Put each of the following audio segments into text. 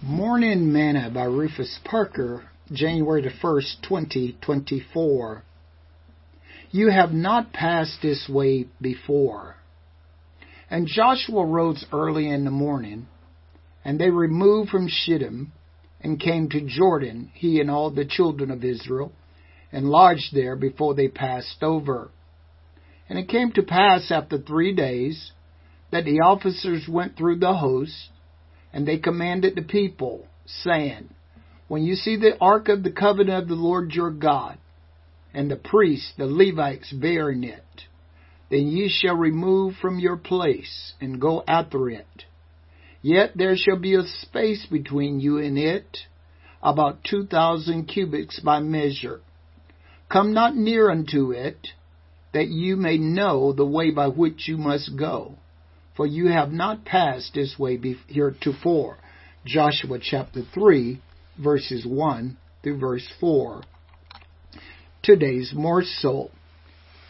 Morning Manna by Rufus Parker, January the 1st, 2024. You have not passed this way before. And Joshua rose early in the morning, and they removed from Shittim, and came to Jordan, he and all the children of Israel, and lodged there before they passed over. And it came to pass after three days, that the officers went through the host, and they commanded the people, saying, When you see the ark of the covenant of the Lord your God, and the priests, the Levites, bearing it, then ye shall remove from your place, and go after it. Yet there shall be a space between you and it, about two thousand cubits by measure. Come not near unto it, that you may know the way by which you must go for you have not passed this way heretofore. Joshua chapter 3, verses 1 through verse 4. Today's morsel.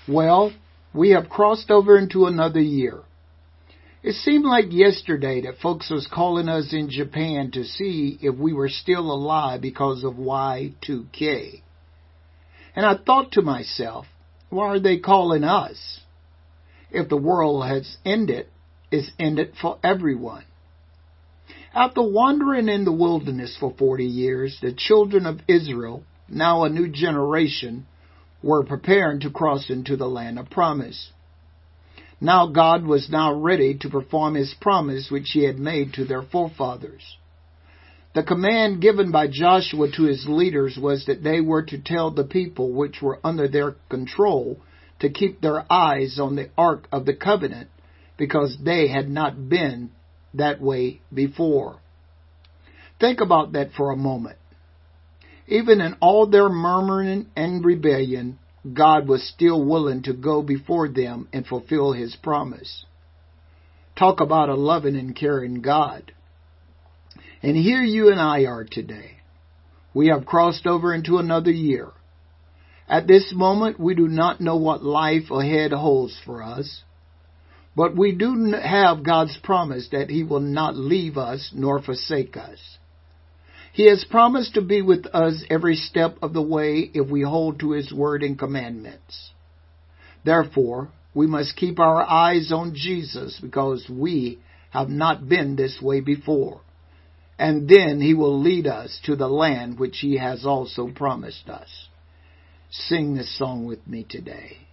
Well, we have crossed over into another year. It seemed like yesterday that folks was calling us in Japan to see if we were still alive because of Y2K. And I thought to myself, why are they calling us? If the world has ended, is it for everyone. After wandering in the wilderness for forty years, the children of Israel, now a new generation, were preparing to cross into the land of promise. Now God was now ready to perform his promise which he had made to their forefathers. The command given by Joshua to his leaders was that they were to tell the people which were under their control to keep their eyes on the Ark of the Covenant because they had not been that way before. Think about that for a moment. Even in all their murmuring and rebellion, God was still willing to go before them and fulfill his promise. Talk about a loving and caring God. And here you and I are today. We have crossed over into another year. At this moment, we do not know what life ahead holds for us. But we do have God's promise that He will not leave us nor forsake us. He has promised to be with us every step of the way if we hold to His word and commandments. Therefore, we must keep our eyes on Jesus because we have not been this way before. And then He will lead us to the land which He has also promised us. Sing this song with me today.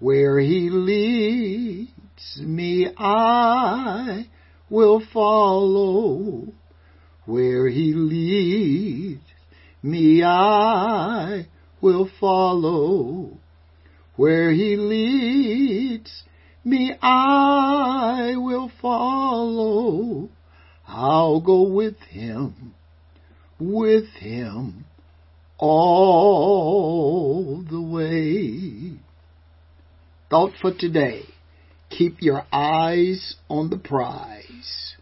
Where he leads me, I will follow. Where he leads me, I will follow. Where he leads me, I will follow. I'll go with him, with him all the way. Thought for today. Keep your eyes on the prize.